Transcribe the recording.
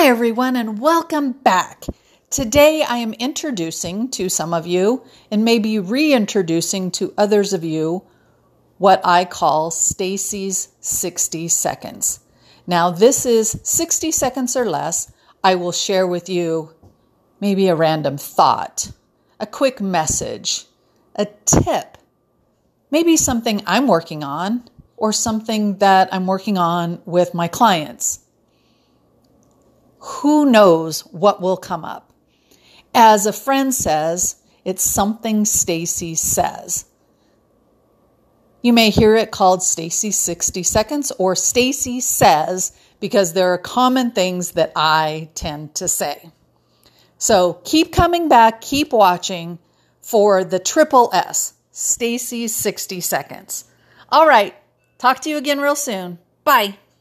Hi, everyone, and welcome back. Today, I am introducing to some of you, and maybe reintroducing to others of you, what I call Stacy's 60 seconds. Now, this is 60 seconds or less. I will share with you maybe a random thought, a quick message, a tip, maybe something I'm working on, or something that I'm working on with my clients who knows what will come up. As a friend says, it's something Stacy says. You may hear it called Stacy 60 seconds or Stacy says because there are common things that I tend to say. So keep coming back, keep watching for the triple S, Stacy's 60 seconds. All right, talk to you again real soon. Bye.